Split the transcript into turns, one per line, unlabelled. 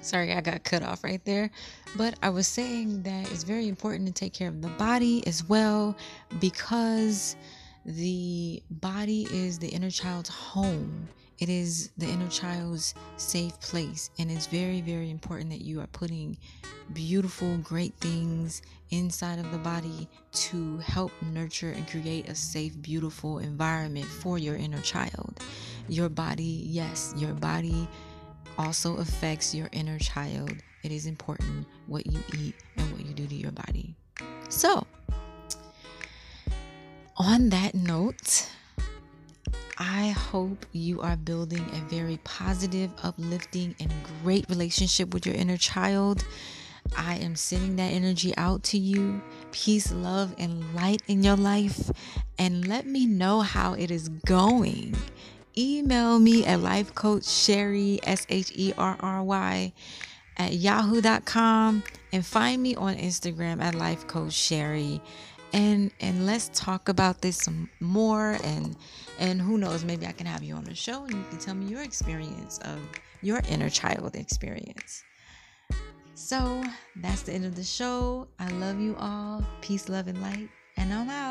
Sorry, I got cut off right there. But I was saying that it's very important to take care of the body as well because the body is the inner child's home. It is the inner child's safe place. And it's very, very important that you are putting beautiful, great things inside of the body to help nurture and create a safe, beautiful environment for your inner child. Your body, yes, your body also affects your inner child. It is important what you eat and what you do to your body. So, on that note, I hope you are building a very positive, uplifting, and great relationship with your inner child. I am sending that energy out to you. Peace, love, and light in your life. And let me know how it is going email me at life coach Sherry, S H E R R Y, at yahoo.com and find me on Instagram at life coach Sherry. And and let's talk about this some more and and who knows maybe I can have you on the show and you can tell me your experience of your inner child experience. So that's the end of the show. I love you all. Peace, love, and light. And I'm out.